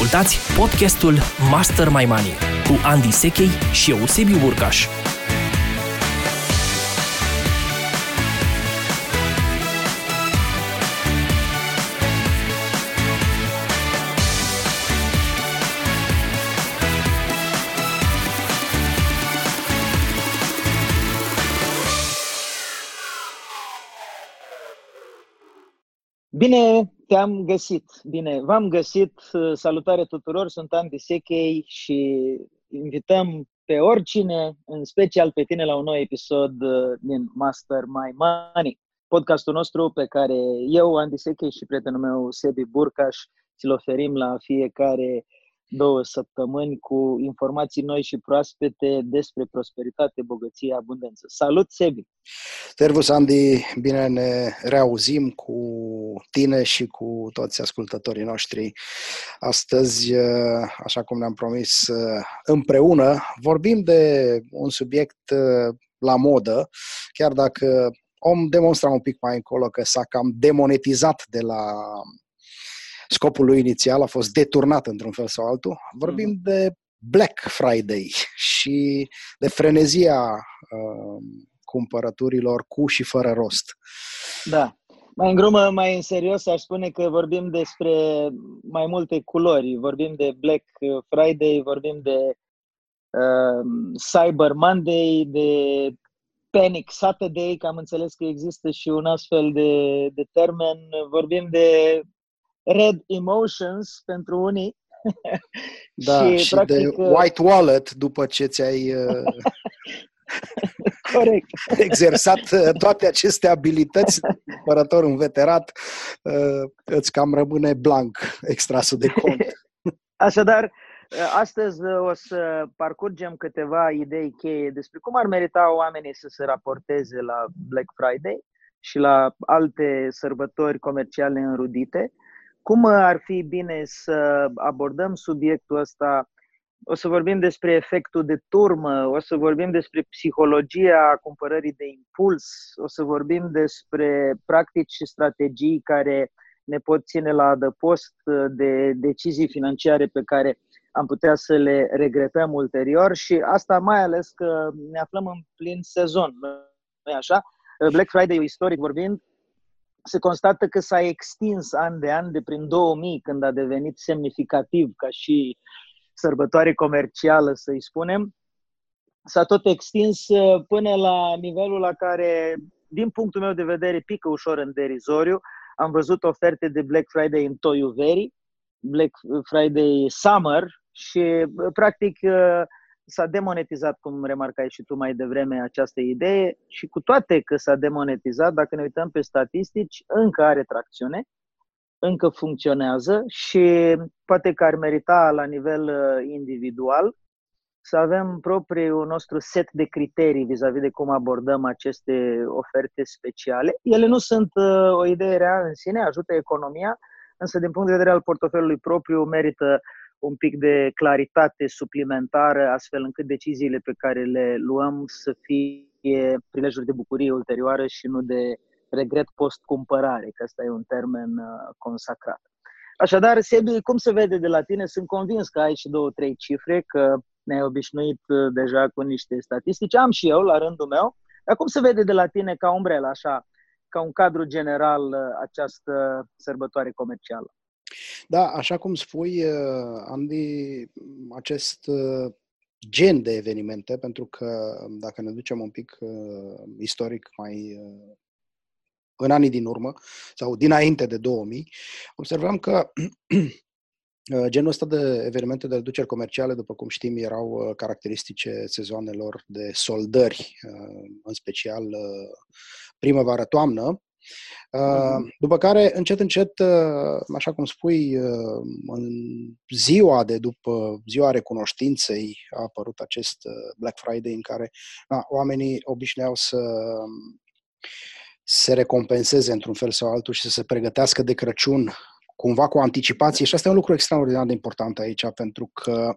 Ascultați podcastul Master My Money cu Andy Sechei și Eusebiu Burcaș. Bine te-am găsit. Bine, v-am găsit. Salutare tuturor, sunt Andy Sechei și invităm pe oricine, în special pe tine, la un nou episod uh, din Master My Money, podcastul nostru pe care eu, Andy Sechei și prietenul meu, Sebi Burcaș, ți-l oferim la fiecare două săptămâni cu informații noi și proaspete despre prosperitate, bogăție, abundență. Salut, Sebi! Servus, Andy! Bine ne reauzim cu tine și cu toți ascultătorii noștri. Astăzi, așa cum ne-am promis, împreună vorbim de un subiect la modă, chiar dacă om demonstra un pic mai încolo că s-a cam demonetizat de la scopul lui inițial a fost deturnat într-un fel sau altul. Vorbim mm-hmm. de Black Friday și de frenezia uh, cumpărăturilor cu și fără rost. Da. Mai în grumă, mai în serios, aș spune că vorbim despre mai multe culori. Vorbim de Black Friday, vorbim de uh, Cyber Monday, de Panic Saturday, că am înțeles că există și un astfel de, de termen. Vorbim de Red Emotions pentru unii. Da, și, și practic, de uh, White Wallet după ce ți-ai uh, Corect. exersat uh, toate aceste abilități, cumpărător înveterat, îți cam rămâne blank extrasul de cont. Așadar, astăzi o să parcurgem câteva idei cheie despre cum ar merita oamenii să se raporteze la Black Friday și la alte sărbători comerciale înrudite cum ar fi bine să abordăm subiectul ăsta? O să vorbim despre efectul de turmă, o să vorbim despre psihologia cumpărării de impuls, o să vorbim despre practici și strategii care ne pot ține la adăpost de decizii financiare pe care am putea să le regretăm ulterior și asta mai ales că ne aflăm în plin sezon, nu așa? Black Friday, istoric vorbind, se constată că s-a extins an de an de prin 2000, când a devenit semnificativ ca și sărbătoare comercială, să-i spunem, s-a tot extins uh, până la nivelul la care, din punctul meu de vedere, pică ușor în derizoriu. Am văzut oferte de Black Friday în Toiuveri, Black Friday Summer și, uh, practic, uh, s-a demonetizat, cum remarcai și tu mai devreme, această idee și cu toate că s-a demonetizat, dacă ne uităm pe statistici, încă are tracțiune, încă funcționează și poate că ar merita la nivel uh, individual să avem propriul nostru set de criterii vis-a-vis de cum abordăm aceste oferte speciale. Ele nu sunt uh, o idee rea în sine, ajută economia, însă din punct de vedere al portofelului propriu merită un pic de claritate suplimentară, astfel încât deciziile pe care le luăm să fie prilejuri de bucurie ulterioară și nu de regret post-cumpărare, că ăsta e un termen uh, consacrat. Așadar, Sebi, cum se vede de la tine? Sunt convins că ai și două, trei cifre, că ne-ai obișnuit uh, deja cu niște statistici. Am și eu, la rândul meu. Dar cum se vede de la tine ca umbrel, așa, ca un cadru general, uh, această sărbătoare comercială? Da, așa cum spui, uh, Andy, acest uh, gen de evenimente, pentru că dacă ne ducem un pic uh, istoric mai în anii din urmă sau dinainte de 2000, observăm că genul ăsta de evenimente de reduceri comerciale, după cum știm, erau caracteristice sezoanelor de soldări, în special primăvară-toamnă, Uh, după care, încet, încet, uh, așa cum spui, uh, în ziua de după ziua recunoștinței a apărut acest Black Friday în care na, oamenii obișnuiau să se recompenseze într-un fel sau altul și să se pregătească de Crăciun cumva cu anticipație și asta e un lucru extraordinar de important aici pentru că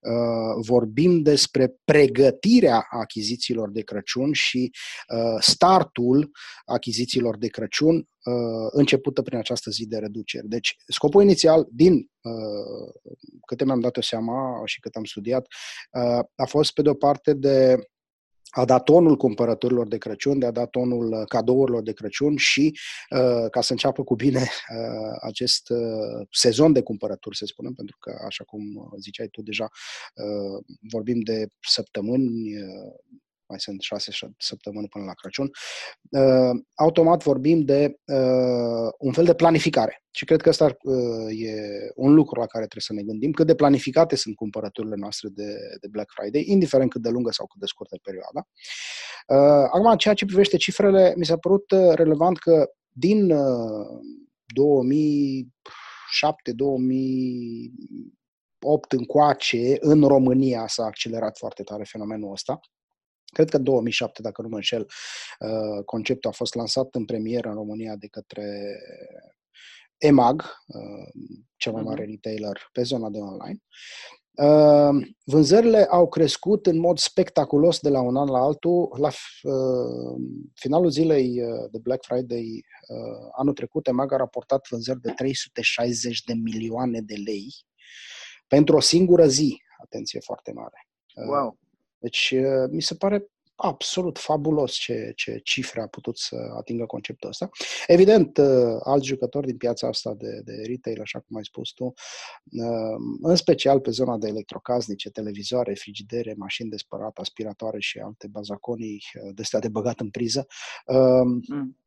uh, vorbim despre pregătirea achizițiilor de Crăciun și uh, startul achizițiilor de Crăciun uh, începută prin această zi de reduceri. Deci scopul inițial din uh, câte mi-am dat eu seama și cât am studiat uh, a fost pe de o parte de a dat tonul cumpărăturilor de Crăciun, de a dat tonul uh, cadourilor de Crăciun și uh, ca să înceapă cu bine uh, acest sezon de cumpărături, să spunem, pentru că, așa cum ziceai tu deja, vorbim de săptămâni, mai sunt șase săptămâni până la Crăciun, uh, automat vorbim de uh, un fel de planificare. Și cred că ăsta uh, e un lucru la care trebuie să ne gândim, cât de planificate sunt cumpărăturile noastre de, de Black Friday, indiferent cât de lungă sau cât de scurtă perioada. Acum, ceea ce privește cifrele, mi s-a părut relevant că din 2007 2008 încoace, în România s-a accelerat foarte tare fenomenul ăsta cred că 2007, dacă nu mă înșel, uh, conceptul a fost lansat în premieră în România de către EMAG, uh, cel mai mare mhm. retailer pe zona de online. Uh, vânzările au crescut în mod spectaculos de la un an la altul. La finalul zilei de Black Friday anul trecut, EMAG a raportat vânzări de 360 de milioane de lei pentru o singură zi. Atenție foarte mare. Wow. Deci uh, mi se pare absolut fabulos ce, ce cifre a putut să atingă conceptul ăsta. Evident, uh, alți jucători din piața asta de, de retail, așa cum ai spus tu, uh, în special pe zona de electrocasnice, televizoare, frigidere, mașini de spălat, aspiratoare și alte bazaconii de astea de băgat în priză, mm.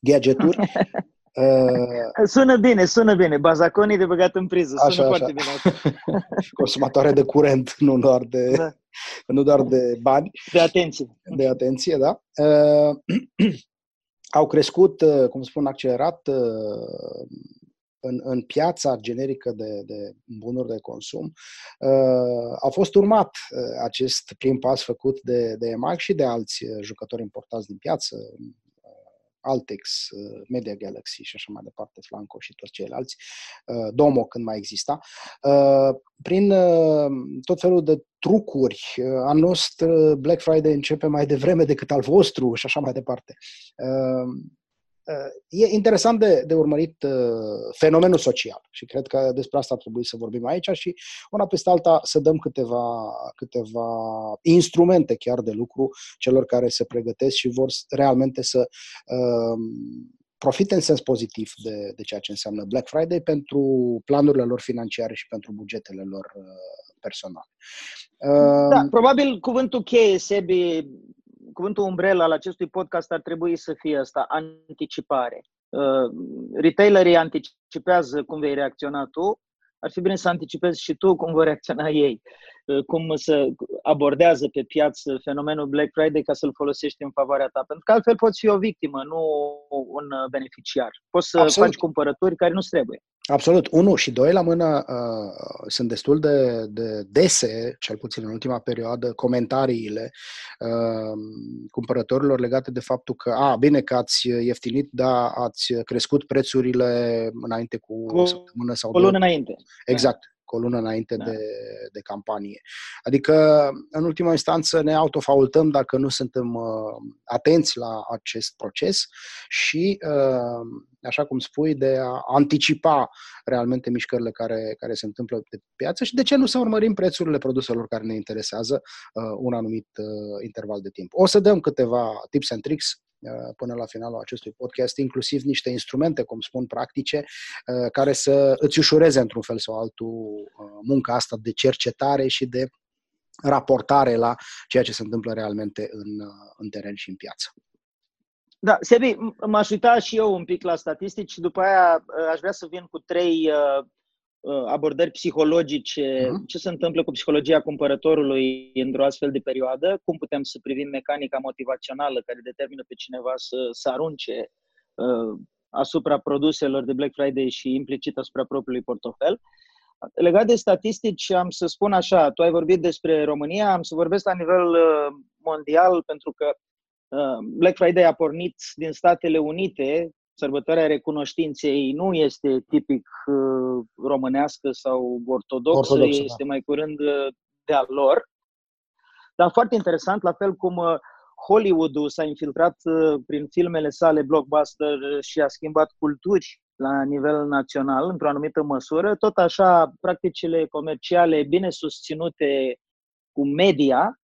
gadgeturi, Uh, sună bine, sună bine. Bazaconii de băgat în priză. Sună așa, foarte așa. bine. Consumatoare de curent, nu doar de, da. nu doar de bani. De atenție. De atenție, da. Uh, au crescut, uh, cum spun, accelerat uh, în, în piața generică de, de bunuri de consum. Uh, a fost urmat uh, acest prim pas făcut de, de EMAG și de alți uh, jucători importați din piață, Altex, uh, Media Galaxy și așa mai departe, Flanco și toți ceilalți, uh, Domo când mai exista, uh, prin tot felul de trucuri. Al nostru Black Friday începe mai devreme decât al vostru și așa mai departe. E interesant de, de urmărit uh, fenomenul social și cred că despre asta ar trebui să vorbim aici și una peste alta să dăm câteva, câteva instrumente chiar de lucru celor care se pregătesc și vor realmente să uh, profite în sens pozitiv de, de ceea ce înseamnă Black Friday pentru planurile lor financiare și pentru bugetele lor uh, personale. Da, probabil cuvântul cheie, Sebi, cuvântul umbrela al acestui podcast ar trebui să fie asta, anticipare. Uh, retailerii anticipează cum vei reacționa tu, ar fi bine să anticipezi și tu cum vor reacționa ei, uh, cum să abordează pe piață fenomenul Black Friday ca să-l folosești în favoarea ta. Pentru că altfel poți fi o victimă, nu un beneficiar. Poți să Absolut. faci cumpărături care nu trebuie. Absolut. Unu și doi la mână uh, sunt destul de, de dese, cel puțin în ultima perioadă, comentariile uh, cumpărătorilor legate de faptul că, a, bine că ați ieftinit, dar ați crescut prețurile înainte cu o săptămână sau o lună înainte. Exact cu o lună înainte da. de, de campanie. Adică, în ultima instanță, ne autofaultăm dacă nu suntem uh, atenți la acest proces și, uh, așa cum spui, de a anticipa realmente mișcările care, care se întâmplă pe piață și de ce nu să urmărim prețurile produselor care ne interesează uh, un anumit uh, interval de timp. O să dăm câteva tips and tricks Uh, până la finalul acestui podcast, inclusiv niște instrumente, cum spun, practice, uh, care să îți ușureze într-un fel sau altul uh, munca asta de cercetare și de raportare la ceea ce se întâmplă realmente în, în teren și în piață. Da, Sebi, m-aș uita și eu un pic la statistici și după aia aș vrea să vin cu trei Uh, abordări psihologice, uh-huh. ce se întâmplă cu psihologia cumpărătorului într-o astfel de perioadă, cum putem să privim mecanica motivațională care determină pe cineva să, să arunce uh, asupra produselor de Black Friday și implicit asupra propriului portofel. Legat de statistici, am să spun așa, tu ai vorbit despre România, am să vorbesc la nivel uh, mondial pentru că uh, Black Friday a pornit din Statele Unite, sărbătoarea recunoștinței nu este tipic uh, românească sau ortodoxă, ortodoxă este da. mai curând uh, de-a lor. Dar foarte interesant, la fel cum uh, Hollywood-ul s-a infiltrat prin filmele sale blockbuster și a schimbat culturi la nivel național, într-o anumită măsură, tot așa practicile comerciale bine susținute cu media Uh,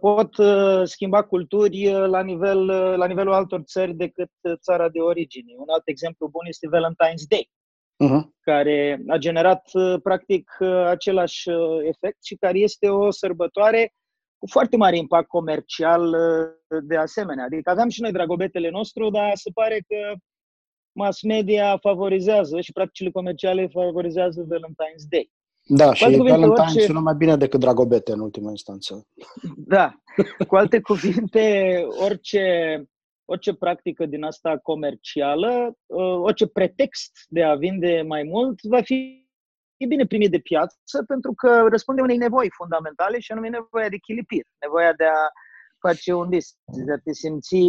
pot uh, schimba culturi uh, la, nivel, la nivelul altor țări decât țara de origine. Un alt exemplu bun este Valentine's Day, uh-huh. care a generat practic același efect și care este o sărbătoare cu foarte mare impact comercial de asemenea. Adică aveam și noi dragobetele nostru, dar se pare că mass media favorizează și practicile comerciale favorizează Valentine's Day. Da, cu și Valentine orice... sună mai bine decât Dragobete în ultima instanță. Da, cu alte cuvinte, orice, orice practică din asta comercială, uh, orice pretext de a vinde mai mult, va fi e bine primit de piață pentru că răspunde unei nevoi fundamentale și anume nevoia de chilipir, nevoia de a face un vis, de a te simți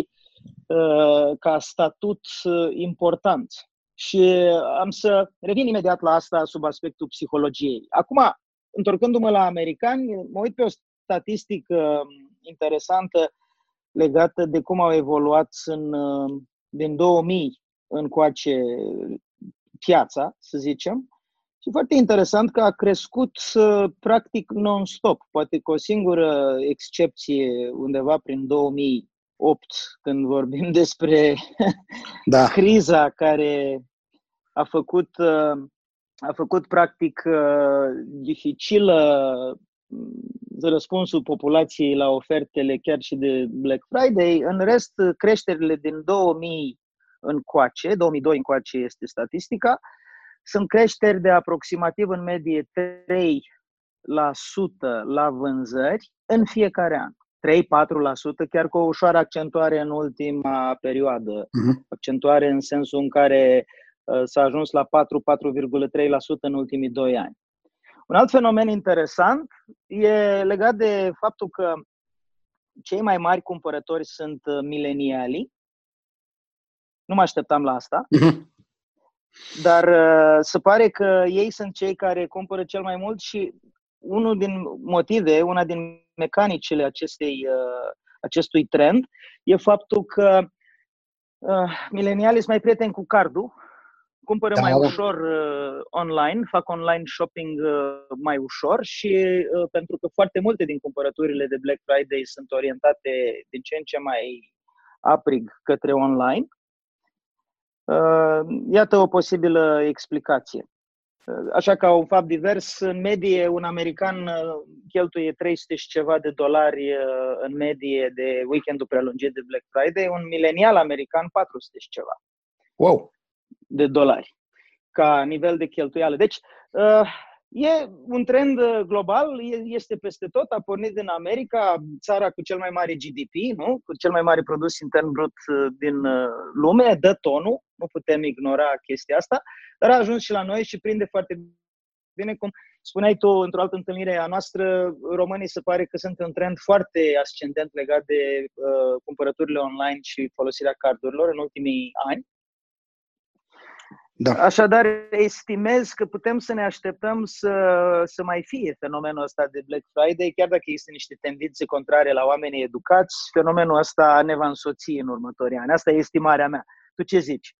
uh, ca statut uh, important. Și am să revin imediat la asta sub aspectul psihologiei. Acum, întorcându-mă la americani, mă uit pe o statistică interesantă legată de cum au evoluat în, din 2000 încoace piața, să zicem. Și foarte interesant că a crescut practic non-stop, poate cu o singură excepție undeva prin 2000 8, când vorbim despre da. criza care a făcut, uh, a făcut practic uh, dificilă mm, răspunsul populației la ofertele chiar și de Black Friday. În rest, creșterile din 2000 încoace, 2002 încoace este statistica, sunt creșteri de aproximativ în medie 3% la vânzări în fiecare an. 3-4%, chiar cu o ușoară accentuare în ultima perioadă. Uh-huh. Accentuare în sensul în care uh, s-a ajuns la 4-4,3% în ultimii 2 ani. Un alt fenomen interesant e legat de faptul că cei mai mari cumpărători sunt uh, milenialii. Nu mă așteptam la asta. Uh-huh. Dar uh, se pare că ei sunt cei care cumpără cel mai mult și unul din motive, una din mecanicile acestei, uh, acestui trend e faptul că uh, milenialii sunt mai prieteni cu cardul, cumpără da, mai da. ușor uh, online, fac online shopping uh, mai ușor și uh, pentru că foarte multe din cumpărăturile de Black Friday sunt orientate din ce în ce mai aprig către online. Uh, iată o posibilă explicație. Așa ca un fapt divers, în medie un american uh, cheltuie 300 și ceva de dolari uh, în medie de weekendul prelungit de Black Friday, un milenial american 400 și ceva. Wow! De dolari ca nivel de cheltuială. Deci, uh, E un trend global, este peste tot, a pornit din America, țara cu cel mai mare GDP, nu? cu cel mai mare produs intern brut din lume, dă tonul, nu putem ignora chestia asta, dar a ajuns și la noi și prinde foarte bine, cum spuneai tu într-o altă întâlnire a noastră, românii se pare că sunt în trend foarte ascendent legat de uh, cumpărăturile online și folosirea cardurilor în ultimii ani. Da. Așadar, estimez că putem să ne așteptăm să, să mai fie fenomenul ăsta de Black Friday, chiar dacă există niște tendințe contrare la oamenii educați, fenomenul ăsta ne va însoți în următorii ani. Asta e estimarea mea. Tu ce zici?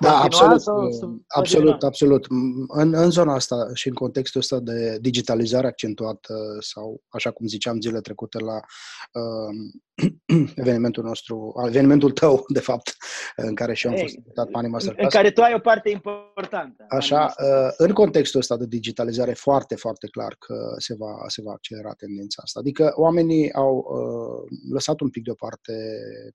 Da, absolut, sau, absolut, absolut. În, în zona asta și în contextul ăsta de digitalizare accentuată sau, așa cum ziceam zile trecute la uh, evenimentul nostru, evenimentul tău, de fapt, în care și eu am fost invitat pe Anima În care tu ai o parte importantă. Așa, uh, în contextul ăsta de digitalizare, foarte, foarte clar că se va, se va accelera tendința asta. Adică oamenii au uh, lăsat un pic deoparte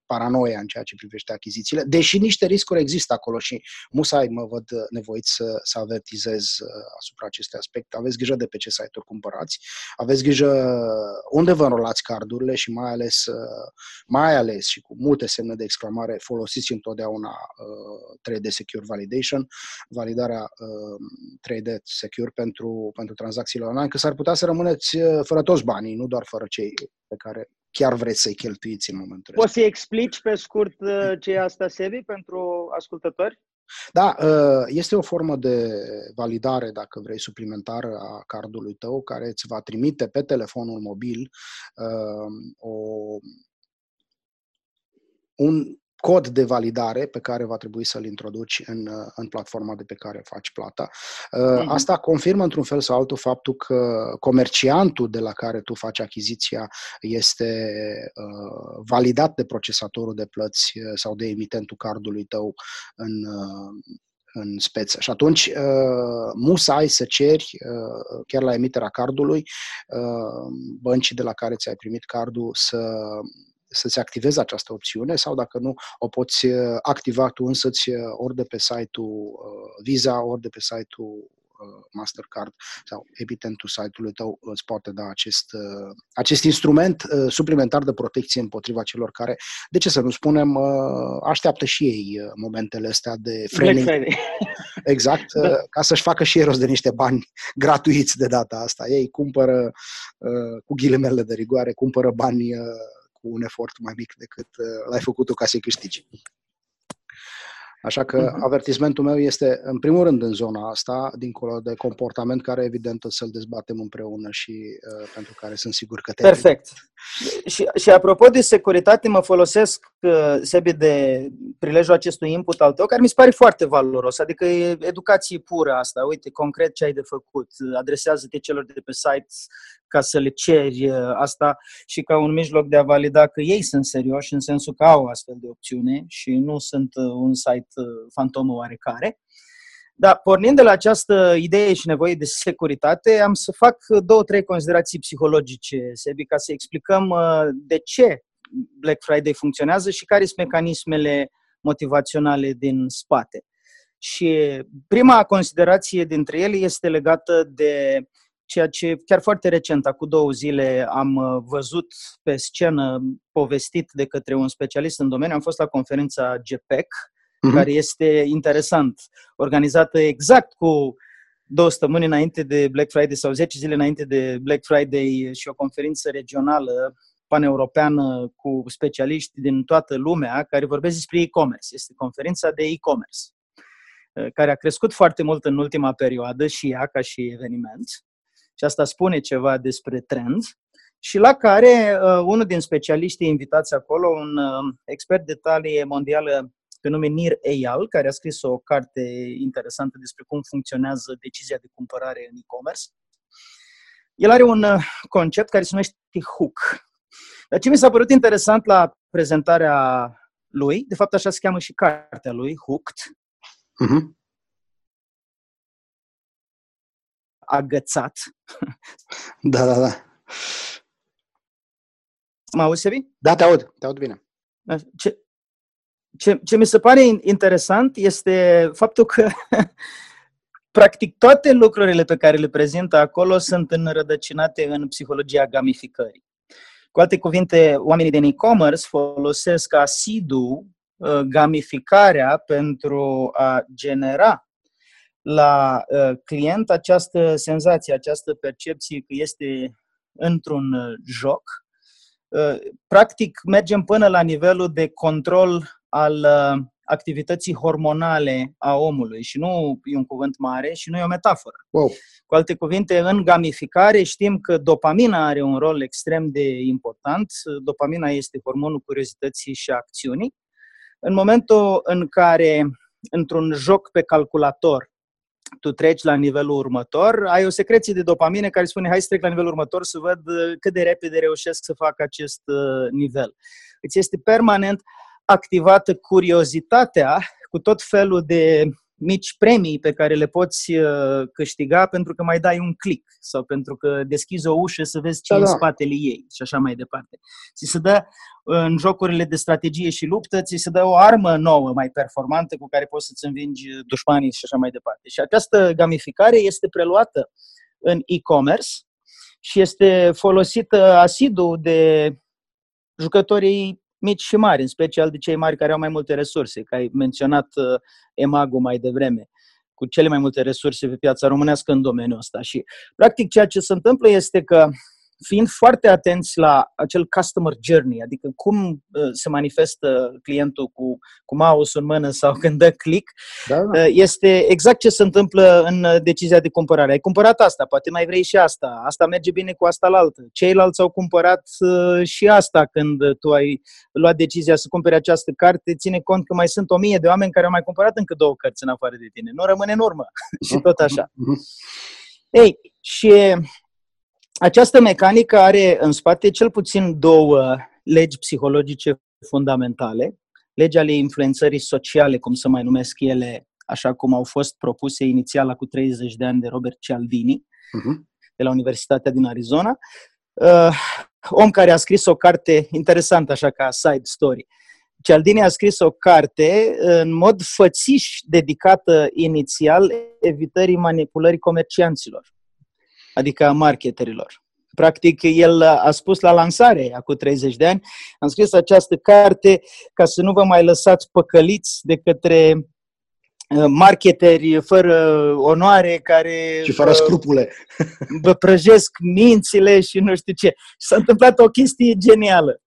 paranoia în ceea ce privește achizițiile, deși niște riscuri există acolo și musai mă văd nevoit să, să avertizez uh, asupra acestui aspect. Aveți grijă de pe ce site-uri cumpărați, aveți grijă unde vă înrolați cardurile și mai ales uh, mai ales și cu multe semne de exclamare, folosiți întotdeauna uh, 3D Secure Validation, validarea uh, 3D Secure pentru, pentru tranzacțiile online, că s-ar putea să rămâneți uh, fără toți banii, nu doar fără cei pe care chiar vreți să-i cheltuiți în momentul Poți să-i explici pe scurt ce e asta, Sebi, pentru ascultători? Da, este o formă de validare, dacă vrei, suplimentară a cardului tău, care îți va trimite pe telefonul mobil o, un cod de validare pe care va trebui să-l introduci în, în platforma de pe care faci plata. Uh-huh. Asta confirmă într-un fel sau altul faptul că comerciantul de la care tu faci achiziția este uh, validat de procesatorul de plăți uh, sau de emitentul cardului tău în, uh, în speță. Și atunci uh, musai să ceri, uh, chiar la emiterea cardului, uh, băncii de la care ți-ai primit cardul să să-ți activezi această opțiune sau dacă nu, o poți uh, activa tu însăți uh, ori de pe site-ul uh, Visa, ori de pe site-ul Mastercard sau emitentul site-ului tău îți poate da acest, acest instrument suplimentar de protecție împotriva celor care, de ce să nu spunem, așteaptă și ei momentele astea de framing. Exact, da. ca să-și facă și ei rost de niște bani gratuiți de data asta. Ei cumpără, cu ghilimele de rigoare, cumpără bani cu un efort mai mic decât uh, l-ai făcut tu ca să-i câștigi. Așa că mhm. avertismentul meu este, în primul rând, în zona asta, dincolo de comportament care, evident, o să-l dezbatem împreună și uh, pentru care sunt sigur că te Perfect. Și, și apropo de securitate, mă folosesc, uh, Sebi, de prilejul acestui input al tău, care mi se pare foarte valoros, adică e educație pură asta. Uite, concret ce ai de făcut. Adresează-te celor de pe site ca să le ceri uh, asta și ca un mijloc de a valida că ei sunt serioși, în sensul că au astfel de opțiune și nu sunt uh, un site uh, fantomă oarecare. Dar pornind de la această idee și nevoie de securitate, am să fac două, trei considerații psihologice, Sebi, ca să explicăm de ce Black Friday funcționează și care sunt mecanismele motivaționale din spate. Și prima considerație dintre ele este legată de ceea ce chiar foarte recent, acum două zile, am uh, văzut pe scenă povestit de către un specialist în domeniu. Am fost la conferința GPEC, uh-huh. care este interesant, organizată exact cu două săptămâni înainte de Black Friday sau 10 zile înainte de Black Friday și o conferință regională paneuropeană cu specialiști din toată lumea care vorbesc despre e-commerce. Este conferința de e-commerce uh, care a crescut foarte mult în ultima perioadă și ea ca și eveniment și asta spune ceva despre trend, și la care uh, unul din specialiștii invitați acolo, un uh, expert de talie mondială pe nume Nir Eyal, care a scris o carte interesantă despre cum funcționează decizia de cumpărare în e-commerce. El are un uh, concept care se numește hook. Dar ce mi s-a părut interesant la prezentarea lui, de fapt așa se cheamă și cartea lui, Hooked, uh-huh. Agățat. Da, da, da. Mă auzi, Sebi? Da, te aud, te aud bine. Ce, ce, ce mi se pare interesant este faptul că practic toate lucrurile pe care le prezintă acolo sunt înrădăcinate în psihologia gamificării. Cu alte cuvinte, oamenii din e-commerce folosesc asidu uh, gamificarea pentru a genera la uh, client această senzație, această percepție că este într-un uh, joc. Uh, practic, mergem până la nivelul de control al activității hormonale a omului și nu e un cuvânt mare și nu e o metaforă. Wow. Cu alte cuvinte, în gamificare știm că dopamina are un rol extrem de important. Dopamina este hormonul curiozității și acțiunii. În momentul în care într-un joc pe calculator tu treci la nivelul următor, ai o secreție de dopamine care spune hai să trec la nivelul următor să văd uh, cât de repede reușesc să fac acest uh, nivel. Îți este permanent activată curiozitatea cu tot felul de mici premii pe care le poți uh, câștiga pentru că mai dai un click sau pentru că deschizi o ușă să vezi ce da, e în da. spatele ei și așa mai departe. Ți se dă în jocurile de strategie și luptă, ți se dă o armă nouă, mai performantă, cu care poți să-ți învingi dușmanii și așa mai departe. Și această gamificare este preluată în e-commerce și este folosită asidu de jucătorii mici și mari, în special de cei mari care au mai multe resurse, că ai menționat uh, Emago mai devreme, cu cele mai multe resurse pe piața românească în domeniul ăsta. Și, practic, ceea ce se întâmplă este că fiind foarte atenți la acel customer journey, adică cum uh, se manifestă clientul cu, cu mouse în mână sau când dă click, da, da. Uh, este exact ce se întâmplă în uh, decizia de cumpărare. Ai cumpărat asta, poate mai vrei și asta, asta merge bine cu asta la altă. Ceilalți au cumpărat și asta când tu ai luat decizia să cumpere această carte, ține cont că mai sunt o mie de oameni care au mai cumpărat încă două cărți în afară de tine. Nu rămâne în urmă și tot așa. Ei, și această mecanică are în spate cel puțin două legi psihologice fundamentale, legea ale influențării sociale, cum să mai numesc ele, așa cum au fost propuse inițial la cu 30 de ani de Robert Cialdini, uh-huh. de la Universitatea din Arizona, uh, om care a scris o carte interesantă, așa ca side story. Cialdini a scris o carte în mod fățiș dedicată inițial evitării manipulării comercianților adică a marketerilor. Practic, el a spus la lansare, acum 30 de ani, am scris această carte ca să nu vă mai lăsați păcăliți de către uh, marketeri fără onoare care și fără scrupule vă prăjesc mințile și nu știu ce. Și s-a întâmplat o chestie genială.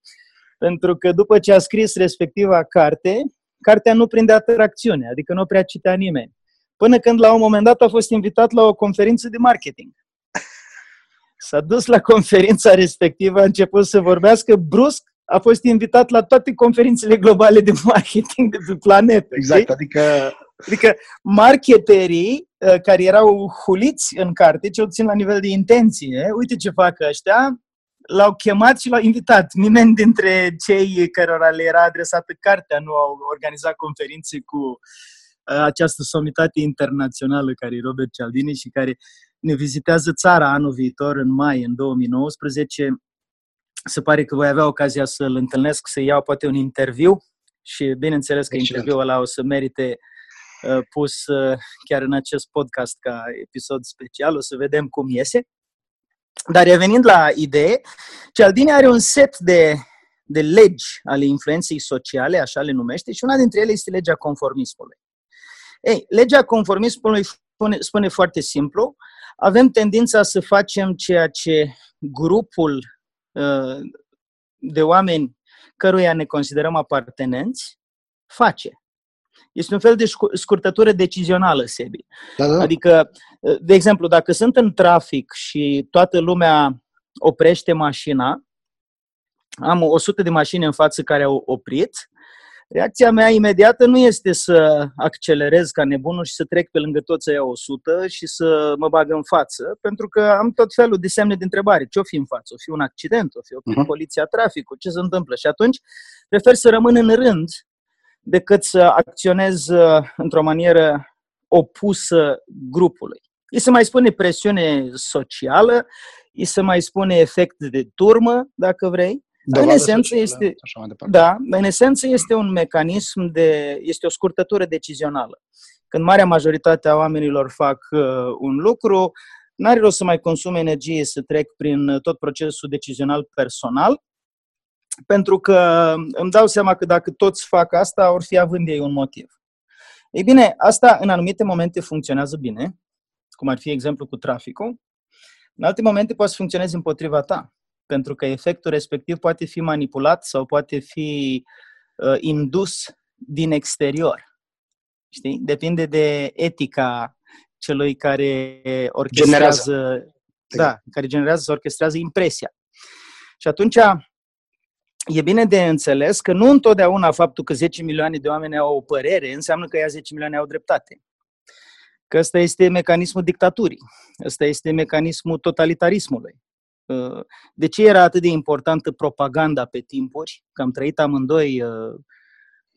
Pentru că după ce a scris respectiva carte, cartea nu prinde atracțiune, adică nu prea citea nimeni. Până când la un moment dat a fost invitat la o conferință de marketing. S-a dus la conferința respectivă, a început să vorbească, brusc a fost invitat la toate conferințele globale de marketing de pe planetă. Exact, știi? adică... Adică marketerii uh, care erau huliți în carte, ce obțin la nivel de intenție, uite ce fac ăștia, l-au chemat și l-au invitat. Nimeni dintre cei cărora le era adresată cartea nu au organizat conferințe cu uh, această somitate internațională care e Robert Cialdini și care ne vizitează țara anul viitor, în mai, în 2019. Se pare că voi avea ocazia să-l întâlnesc, să iau poate un interviu și bineînțeles că Excelent. interviul ăla o să merite uh, pus uh, chiar în acest podcast ca episod special, o să vedem cum iese. Dar revenind la idee, Cialdini are un set de, de legi ale influenței sociale, așa le numește, și una dintre ele este legea conformismului. Ei, legea conformismului spune, spune foarte simplu, avem tendința să facem ceea ce grupul uh, de oameni căruia ne considerăm apartenenți face. Este un fel de scurtătură decizională, Sebi. Da, da. Adică, uh, de exemplu, dacă sunt în trafic și toată lumea oprește mașina, am 100 de mașini în față care au oprit, Reacția mea imediată nu este să accelerez ca nebunul și să trec pe lângă toți aia 100 și să mă bag în față, pentru că am tot felul de semne de întrebare. Ce o fi în față? O fi un accident? O fi o uh-huh. poliția traficului? Ce se întâmplă? Și atunci prefer să rămân în rând decât să acționez uh, într-o manieră opusă grupului. Îi se mai spune presiune socială, îi se mai spune efect de turmă, dacă vrei, în esență, este, da, în esență este un mecanism de, este o scurtătură decizională. Când marea majoritate a oamenilor fac uh, un lucru, n-are rost să mai consume energie să trec prin tot procesul decizional personal, pentru că îmi dau seama că dacă toți fac asta, or fi având ei un motiv. Ei bine, asta în anumite momente funcționează bine, cum ar fi exemplu cu traficul, în alte momente poate să funcționeze împotriva ta pentru că efectul respectiv poate fi manipulat sau poate fi uh, indus din exterior. Știi? Depinde de etica celui care orchestrează, generează. Da, care generează sau orchestrează impresia. Și atunci e bine de înțeles că nu întotdeauna faptul că 10 milioane de oameni au o părere înseamnă că ea 10 milioane au dreptate. Că ăsta este mecanismul dictaturii, ăsta este mecanismul totalitarismului. Uh, de ce era atât de importantă propaganda pe timpuri? Că am trăit amândoi uh,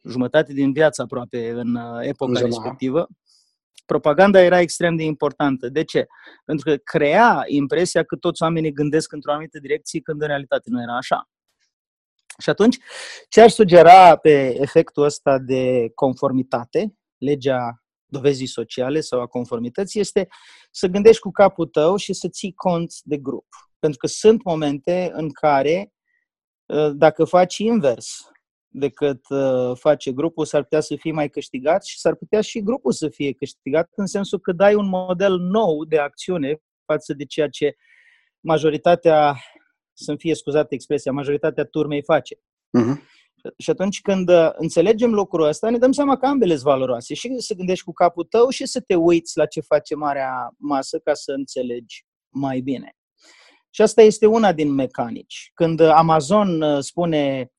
jumătate din viața aproape în uh, epoca Uzela. respectivă. Propaganda era extrem de importantă. De ce? Pentru că crea impresia că toți oamenii gândesc într-o anumită direcție când în realitate nu era așa. Și atunci, ce aș sugera pe efectul ăsta de conformitate, legea dovezii sociale sau a conformității, este să gândești cu capul tău și să ții cont de grup. Pentru că sunt momente în care, uh, dacă faci invers decât uh, face grupul, s-ar putea să fie mai câștigat și s-ar putea și grupul să fie câștigat, în sensul că dai un model nou de acțiune față de ceea ce majoritatea să-mi fie scuzată expresia, majoritatea turmei face. Uh-huh. Și atunci când uh, înțelegem lucrul ăsta, ne dăm seama că ambele sunt valoroase. Și să gândești cu capul tău și să te uiți la ce face marea masă ca să înțelegi mai bine. Și asta este una din mecanici. Când Amazon uh, spune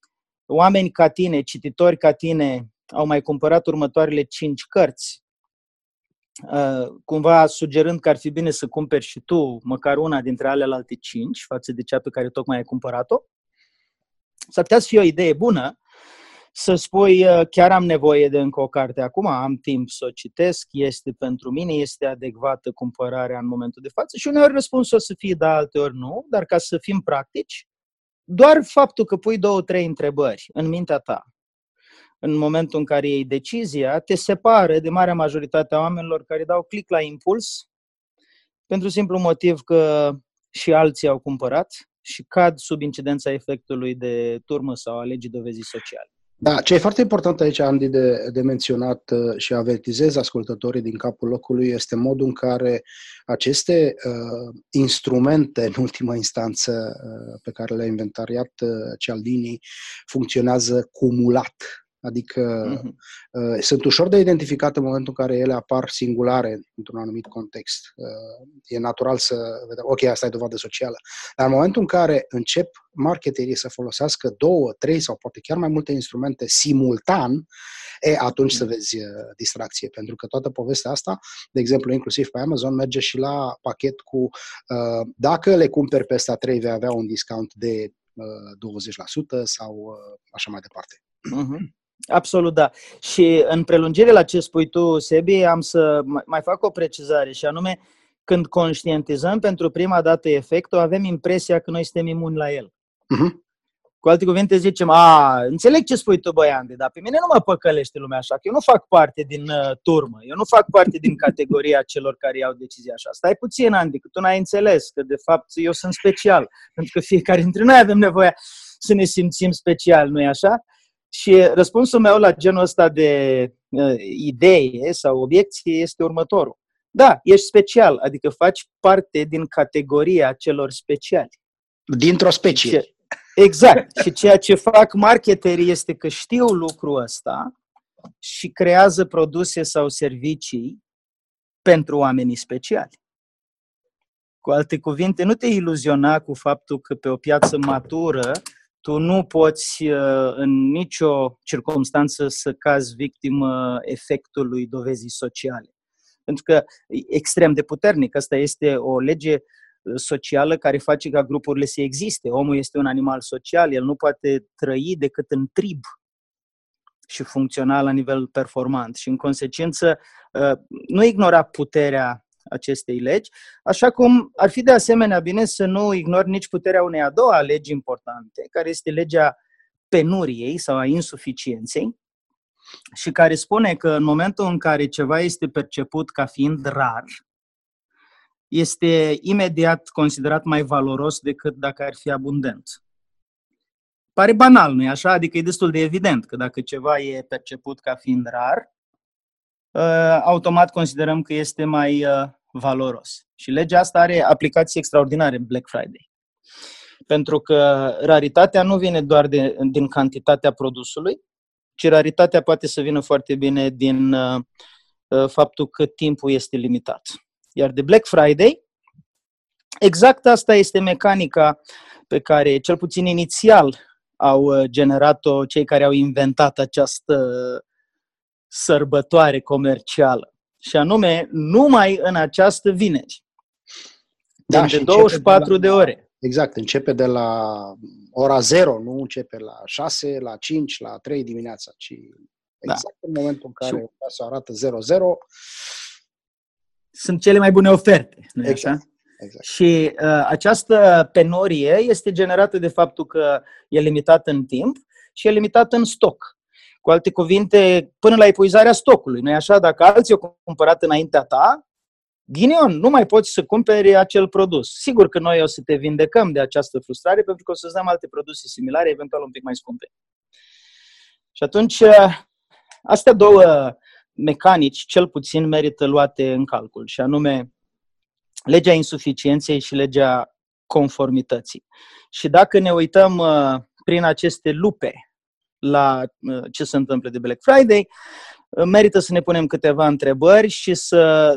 oameni ca tine, cititori ca tine, au mai cumpărat următoarele cinci cărți, uh, cumva sugerând că ar fi bine să cumperi și tu măcar una dintre alelalte cinci față de cea pe care tocmai ai cumpărat-o, s-ar putea să fie o idee bună să spui uh, chiar am nevoie de încă o carte acum, am timp să o citesc, este pentru mine, este adecvată cumpărarea în momentul de față și uneori răspunsul o să fie da, alteori nu, dar ca să fim practici, doar faptul că pui două, trei întrebări în mintea ta în momentul în care iei decizia, te separă de marea majoritate a oamenilor care dau click la impuls pentru simplu motiv că și alții au cumpărat și cad sub incidența efectului de turmă sau a legii dovezii sociale. Da, ce e foarte important aici, Andy, de, de menționat uh, și avertizez ascultătorii din capul locului este modul în care aceste uh, instrumente, în ultima instanță, uh, pe care le-a inventariat uh, Cialdini, funcționează cumulat Adică uh-huh. sunt ușor de identificat în momentul în care ele apar singulare într-un anumit context. Uh, e natural să vedem, ok, asta e dovadă socială. Dar în momentul în care încep marketerii să folosească două, trei sau poate chiar mai multe instrumente simultan, e, atunci să mhm. vezi uh, distracție. Pentru că toată povestea asta, de exemplu, inclusiv pe Amazon, merge și la pachet cu uh, dacă le cumperi pe ăsta 3, vei avea un discount de 20% sau așa mai departe. Uh-huh. Absolut, da. Și în prelungire la ce spui tu, Sebi, am să mai fac o precizare și anume, când conștientizăm pentru prima dată efectul, avem impresia că noi suntem imuni la el. Uh-huh. Cu alte cuvinte zicem, a, înțeleg ce spui tu, băi Andy, dar pe mine nu mă păcălește lumea așa, că eu nu fac parte din uh, turmă, eu nu fac parte din categoria celor care iau decizia așa. Stai puțin, Andy, că tu n-ai înțeles că de fapt eu sunt special, pentru că fiecare dintre noi avem nevoie să ne simțim special, nu-i așa? Și răspunsul meu la genul ăsta de uh, idee sau obiecție este următorul. Da, ești special, adică faci parte din categoria celor speciali. Dintr-o specie. Ce, exact. și ceea ce fac marketerii este că știu lucrul ăsta și creează produse sau servicii pentru oamenii speciali. Cu alte cuvinte, nu te iluziona cu faptul că pe o piață matură tu nu poți uh, în nicio circunstanță să cazi victimă efectului dovezii sociale. Pentru că e extrem de puternic. Asta este o lege uh, socială care face ca grupurile să existe. Omul este un animal social, el nu poate trăi decât în trib și funcționa la nivel performant. Și în consecință, uh, nu ignora puterea acestei legi, așa cum ar fi de asemenea bine să nu ignor nici puterea unei a doua legi importante, care este legea penuriei sau a insuficienței, și care spune că în momentul în care ceva este perceput ca fiind rar, este imediat considerat mai valoros decât dacă ar fi abundent. Pare banal, nu-i așa? Adică e destul de evident că dacă ceva e perceput ca fiind rar, uh, automat considerăm că este mai uh, valoros. Și legea asta are aplicații extraordinare în Black Friday. Pentru că raritatea nu vine doar de, din cantitatea produsului, ci raritatea poate să vină foarte bine din uh, uh, faptul că timpul este limitat. Iar de Black Friday, exact asta este mecanica pe care, cel puțin inițial, au uh, generat-o cei care au inventat această sărbătoare comercială și anume numai în această vineri. Da, de 24 de, la, de ore. Exact, începe de la ora 0, nu începe la 6, la 5, la 3 dimineața, ci da. exact da. în momentul în care și... se arată 0-0. Sunt cele mai bune oferte, nu exact. așa? Exact. Și uh, această penorie este generată de faptul că e limitată în timp și e limitată în stoc. Cu alte cuvinte, până la epuizarea stocului. Nu-i așa? Dacă alții au cumpărat înaintea ta, ghinion, nu mai poți să cumperi acel produs. Sigur că noi o să te vindecăm de această frustrare pentru că o să-ți dăm alte produse similare, eventual un pic mai scumpe. Și atunci, astea două mecanici, cel puțin, merită luate în calcul, și anume legea insuficienței și legea conformității. Și dacă ne uităm uh, prin aceste lupe la uh, ce se întâmplă de Black Friday, uh, merită să ne punem câteva întrebări și să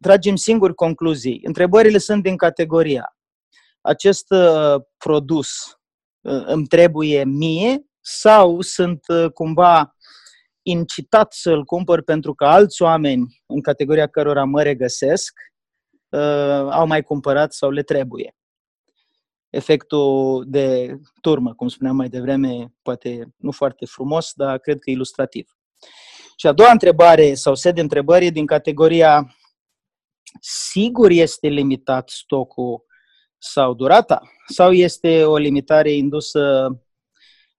tragem singuri concluzii. Întrebările sunt din categoria acest produs îmi trebuie mie sau sunt cumva incitat să-l cumpăr pentru că alți oameni în categoria cărora mă regăsesc au mai cumpărat sau le trebuie efectul de turmă, cum spuneam mai devreme, poate nu foarte frumos, dar cred că ilustrativ. Și a doua întrebare sau set de întrebări e din categoria sigur este limitat stocul sau durata? Sau este o limitare indusă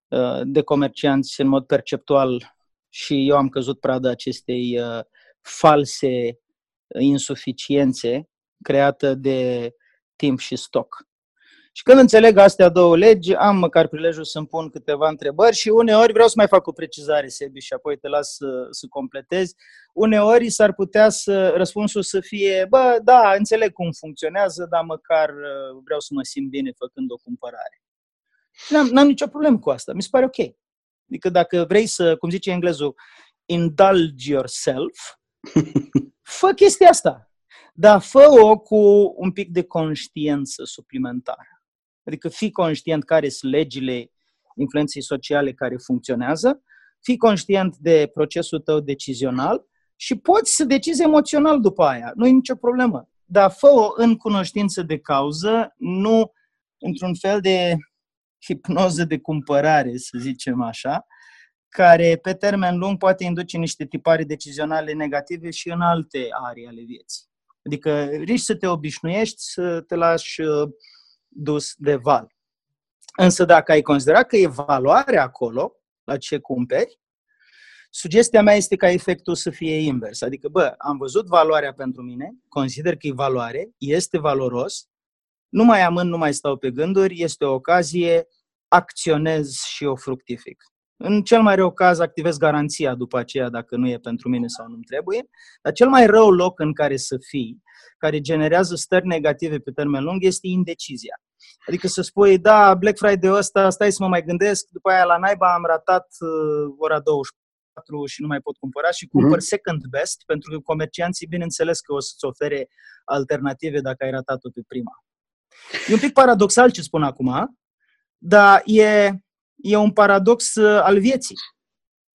uh, de comercianți în mod perceptual și eu am căzut pradă acestei uh, false insuficiențe creată de timp și stoc. Și când înțeleg astea două legi, am măcar prilejul să-mi pun câteva întrebări și uneori vreau să mai fac o precizare, Sebi, și apoi te las să, să completezi. Uneori s-ar putea să răspunsul să fie, bă, da, înțeleg cum funcționează, dar măcar uh, vreau să mă simt bine făcând o cumpărare. N-am, n-am nicio problemă cu asta, mi se pare ok. Adică dacă vrei să, cum zice englezul, indulge yourself, fă chestia asta. Dar fă-o cu un pic de conștiință suplimentară. Adică fii conștient care sunt legile influenței sociale care funcționează, fii conștient de procesul tău decizional și poți să decizi emoțional după aia. Nu e nicio problemă. Dar fă-o în cunoștință de cauză, nu într-un fel de hipnoză de cumpărare, să zicem așa, care pe termen lung poate induce niște tipare decizionale negative și în alte arii ale vieții. Adică riști să te obișnuiești, să te lași uh, dus de val. Însă dacă ai considerat că e valoare acolo, la ce cumperi, sugestia mea este ca efectul să fie invers. Adică, bă, am văzut valoarea pentru mine, consider că e valoare, este valoros, nu mai amând, nu mai stau pe gânduri, este o ocazie, acționez și o fructific. În cel mai rău caz activez garanția după aceea dacă nu e pentru mine sau nu-mi trebuie, dar cel mai rău loc în care să fii, care generează stări negative pe termen lung, este indecizia. Adică să spui, da, Black Friday ăsta, stai să mă mai gândesc, după aia la naiba am ratat uh, ora 24 și nu mai pot cumpăra și cumpăr mm-hmm. second best, pentru că comercianții, bineînțeles că o să-ți ofere alternative dacă ai ratat-o pe prima. E un pic paradoxal ce spun acum, dar e, e un paradox uh, al vieții.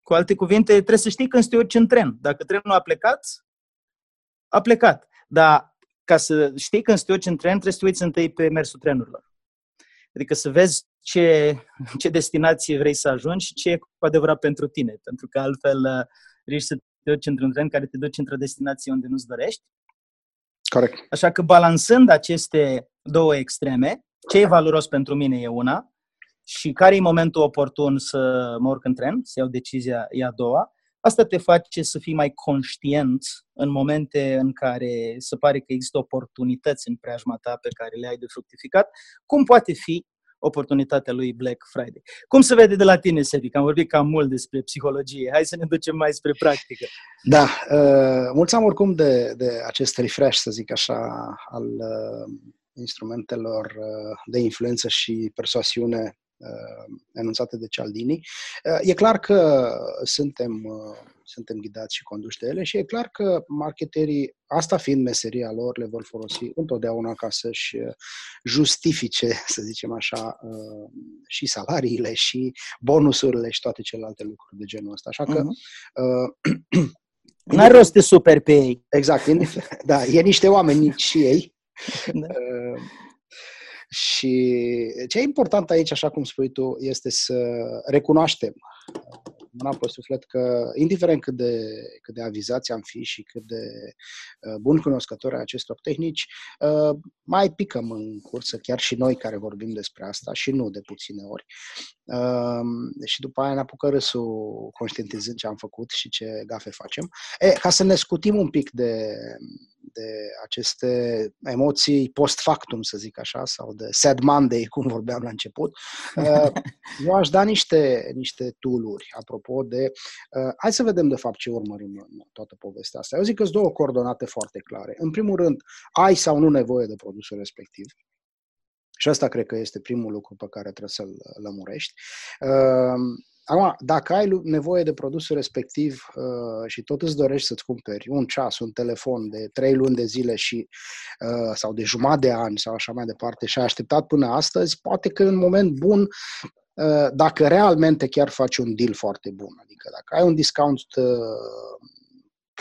Cu alte cuvinte, trebuie să știi când să te urci în tren. Dacă trenul a plecat, a plecat. Dar ca să știi când să te urci în tren, trebuie să te uiți întâi pe mersul trenurilor. Adică să vezi ce, ce destinație vrei să ajungi și ce e cu adevărat pentru tine. Pentru că altfel uh, riști să te urci într-un tren care te duce într-o destinație unde nu-ți dorești. Corect. Așa că balansând aceste două extreme, ce e valoros pentru mine e una și care e momentul oportun să mă urc în tren, să iau decizia e a doua, Asta te face să fii mai conștient în momente în care se pare că există oportunități în preajma ta pe care le ai de fructificat, cum poate fi oportunitatea lui Black Friday. Cum se vede de la tine, Sebi? Că am vorbit cam mult despre psihologie. Hai să ne ducem mai spre practică. Da, uh, mulțumim oricum de, de acest refresh, să zic așa, al uh, instrumentelor uh, de influență și persoasiune Uh, enunțate de Cialdini. Uh, e clar că suntem, uh, suntem ghidați și conduși de ele și e clar că marketerii, asta fiind meseria lor, le vor folosi întotdeauna ca să-și justifice, să zicem așa, și salariile și bonusurile și toate celelalte lucruri de genul ăsta. Așa că uh-huh. N-ai rost de super pe ei. Exact, da, e niște oameni și ei. Da. Și ce e important aici, așa cum spui tu, este să recunoaștem mâna pe suflet că, indiferent cât de, cât de avizați am fi și cât de uh, bun cunoscători acestor tehnici, uh, mai picăm în cursă, chiar și noi care vorbim despre asta și nu de puține ori. Uh, și după aia ne apucă râsul conștientizând ce am făcut și ce gafe facem. E, ca să ne scutim un pic de, de aceste emoții post-factum, să zic așa, sau de sad Monday, cum vorbeam la început, uh, eu aș da niște, niște tool-uri, apropo de... Uh, hai să vedem, de fapt, ce urmărim în toată povestea asta. Eu zic că sunt două coordonate foarte clare. În primul rând, ai sau nu nevoie de produsul respectiv. Și asta cred că este primul lucru pe care trebuie să-l lămurești. Uh, Acum, dacă ai nevoie de produsul respectiv uh, și tot îți dorești să-ți cumperi un ceas, un telefon de trei luni de zile și, uh, sau de jumătate de ani sau așa mai departe și ai așteptat până astăzi, poate că în moment bun, uh, dacă realmente chiar faci un deal foarte bun, adică dacă ai un discount uh,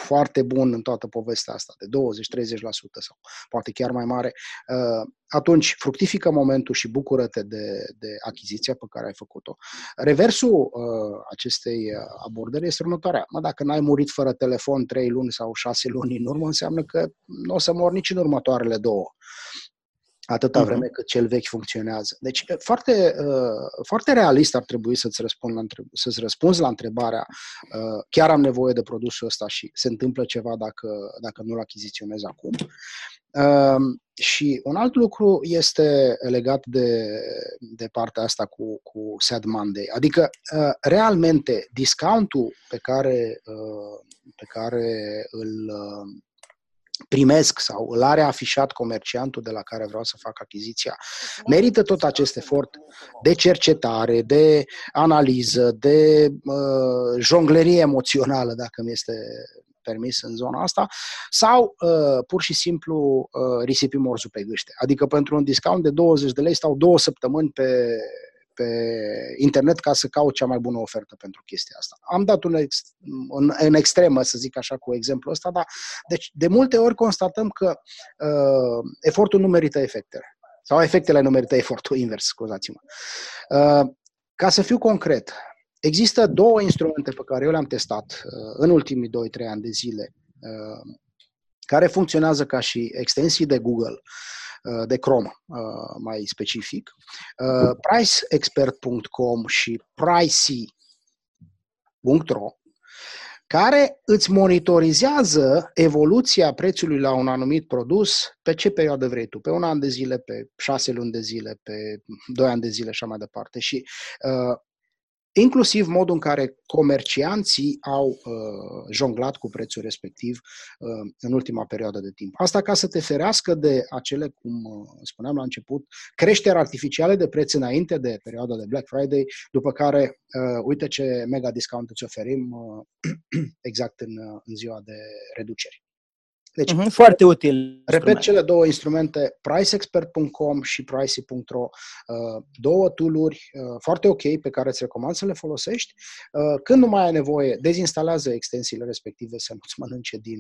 foarte bun în toată povestea asta, de 20-30% sau poate chiar mai mare, uh, atunci fructifică momentul și bucură-te de, de achiziția pe care ai făcut-o. Reversul uh, acestei abordări este următoarea. Mă, dacă n-ai murit fără telefon 3 luni sau 6 luni în urmă, înseamnă că nu o să mor nici în următoarele două atâta uh-huh. vreme cât cel vechi funcționează. Deci, foarte, uh, foarte realist ar trebui să-ți, răspund la întreb- să-ți răspunzi la întrebarea uh, chiar am nevoie de produsul ăsta și se întâmplă ceva dacă, dacă nu-l achiziționez acum. Uh, și un alt lucru este legat de, de partea asta cu, cu Sad Monday. Adică, uh, realmente, discountul pe care, uh, pe care îl uh, primesc sau îl are afișat comerciantul de la care vreau să fac achiziția, merită tot acest efort de cercetare, de analiză, de uh, jonglerie emoțională, dacă mi este permis în zona asta, sau uh, pur și simplu uh, risipim orzul pe gâște. Adică pentru un discount de 20 de lei stau două săptămâni pe, pe internet ca să caut cea mai bună ofertă pentru chestia asta. Am dat un ex, în, în extremă, să zic așa, cu exemplul ăsta, dar deci, de multe ori constatăm că uh, efortul nu merită efectele. Sau efectele nu merită efortul invers, scuzați-mă. Uh, ca să fiu concret, există două instrumente pe care eu le-am testat uh, în ultimii 2-3 ani de zile, uh, care funcționează ca și extensii de Google Uh, de Chrome uh, mai specific, uh, priceexpert.com și pricey.ro care îți monitorizează evoluția prețului la un anumit produs pe ce perioadă vrei tu, pe un an de zile, pe șase luni de zile, pe doi ani de zile și așa mai departe. Și uh, inclusiv modul în care comercianții au uh, jonglat cu prețul respectiv uh, în ultima perioadă de timp. Asta ca să te ferească de acele, cum uh, spuneam la început, creșteri artificiale de preț înainte de perioada de Black Friday, după care, uh, uite ce mega discount îți oferim uh, exact în, uh, în ziua de reduceri. Deci, uh-huh, foarte util. Repet cele două instrumente, priceexpert.com și pricey.ro, uh, două tooluri uh, foarte ok pe care îți recomand să le folosești. Uh, când nu mai ai nevoie, dezinstalează extensiile respective să nu-ți mănânce din,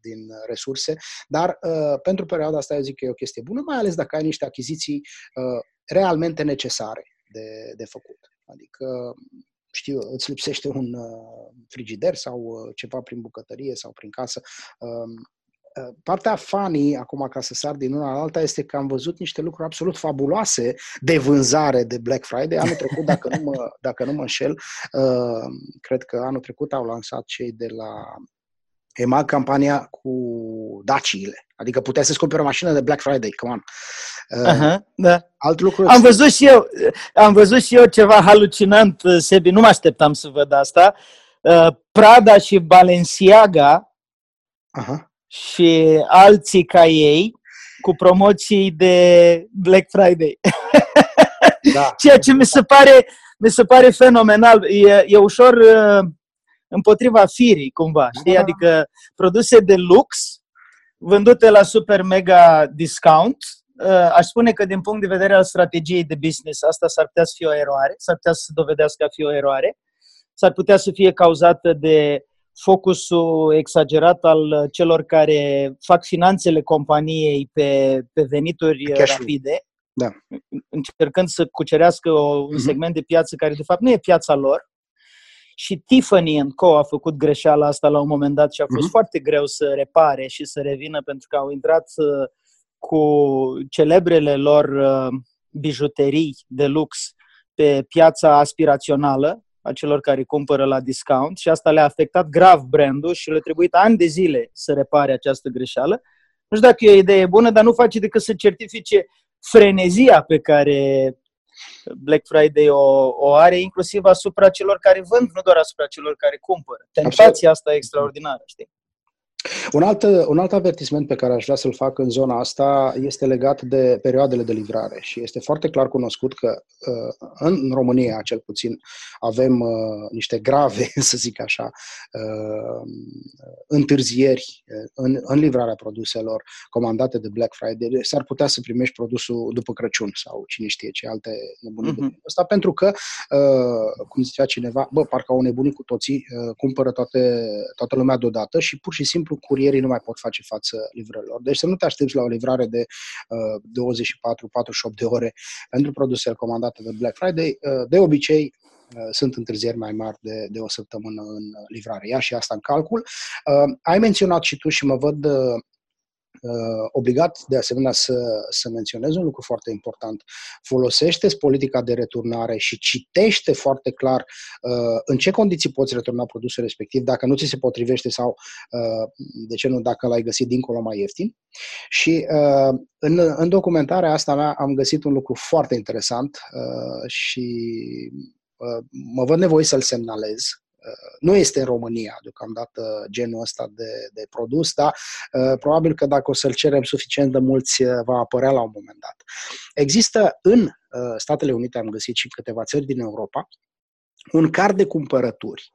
din resurse, dar pentru perioada asta eu zic că e o chestie bună, mai ales dacă ai niște achiziții realmente necesare de, de făcut. Adică știu, îți lipsește un uh, frigider sau uh, ceva prin bucătărie sau prin casă. Um, uh, partea funny, acum ca să sar din una la alta, este că am văzut niște lucruri absolut fabuloase de vânzare de Black Friday. Anul trecut, dacă nu mă, dacă nu mă înșel, uh, cred că anul trecut au lansat cei de la EMAG campania cu daciile. Adică puteai să-ți cumperi o mașină de Black Friday, come on. Uh, da. Alt lucru... Am văzut, și eu, am văzut și eu ceva halucinant, uh, Sebi, nu mă așteptam să văd asta. Uh, Prada și Balenciaga uh-huh. și alții ca ei cu promoții de Black Friday. Da. Ceea ce mi se pare, mi se pare fenomenal. E, e ușor uh, împotriva firii, cumva, știi? Da. Adică produse de lux vândute la super mega discount. Uh, aș spune că din punct de vedere al strategiei de business, asta s-ar putea să fie o eroare, s-ar putea să se dovedească a fi o eroare, s-ar putea să fie cauzată de focusul exagerat al celor care fac finanțele companiei pe, pe venituri Cash rapide, da. încercând să cucerească o, un uh-huh. segment de piață care de fapt nu e piața lor, și Tiffany Co. a făcut greșeala asta la un moment dat și a fost uh-huh. foarte greu să repare și să revină pentru că au intrat uh, cu celebrele lor uh, bijuterii de lux pe piața aspirațională a celor care cumpără la discount și asta le-a afectat grav brandul și le-a trebuit ani de zile să repare această greșeală. Nu știu dacă e o idee bună, dar nu face decât să certifice frenezia pe care Black Friday o, o are inclusiv asupra celor care vând, nu doar asupra celor care cumpără. Tentația asta e extraordinară, știi? Un alt, un alt avertisment pe care aș vrea să-l fac în zona asta este legat de perioadele de livrare și este foarte clar cunoscut că uh, în România, cel puțin, avem uh, niște grave, să zic așa, uh, întârzieri în, în livrarea produselor comandate de Black Friday. S-ar putea să primești produsul după Crăciun sau cine știe ce alte nebunii uh-huh. de asta, pentru că, cum zicea cineva, bă, parcă au nebunit cu toții, cumpără toate, toată lumea deodată și pur și simplu curierii nu mai pot face față livrărilor. Deci să nu te aștepți la o livrare de uh, 24-48 de ore pentru produsele comandate de Black Friday. Uh, de obicei, uh, sunt întârzieri mai mari de, de o săptămână în livrare. Ia și asta în calcul. Uh, ai menționat și tu și mă văd uh, Uh, obligat de asemenea să, să menționez un lucru foarte important. Folosește politica de returnare și citește foarte clar uh, în ce condiții poți returna produsul respectiv, dacă nu ți se potrivește sau, uh, de ce nu, dacă l-ai găsit dincolo mai ieftin. Și în, în documentarea asta mea am găsit un lucru foarte interesant și mă văd nevoie să-l semnalez nu este în România deocamdată genul ăsta de, de produs, dar uh, probabil că dacă o să-l cerem suficient de mulți, uh, va apărea la un moment dat. Există în uh, Statele Unite, am găsit și câteva țări din Europa, un card de cumpărături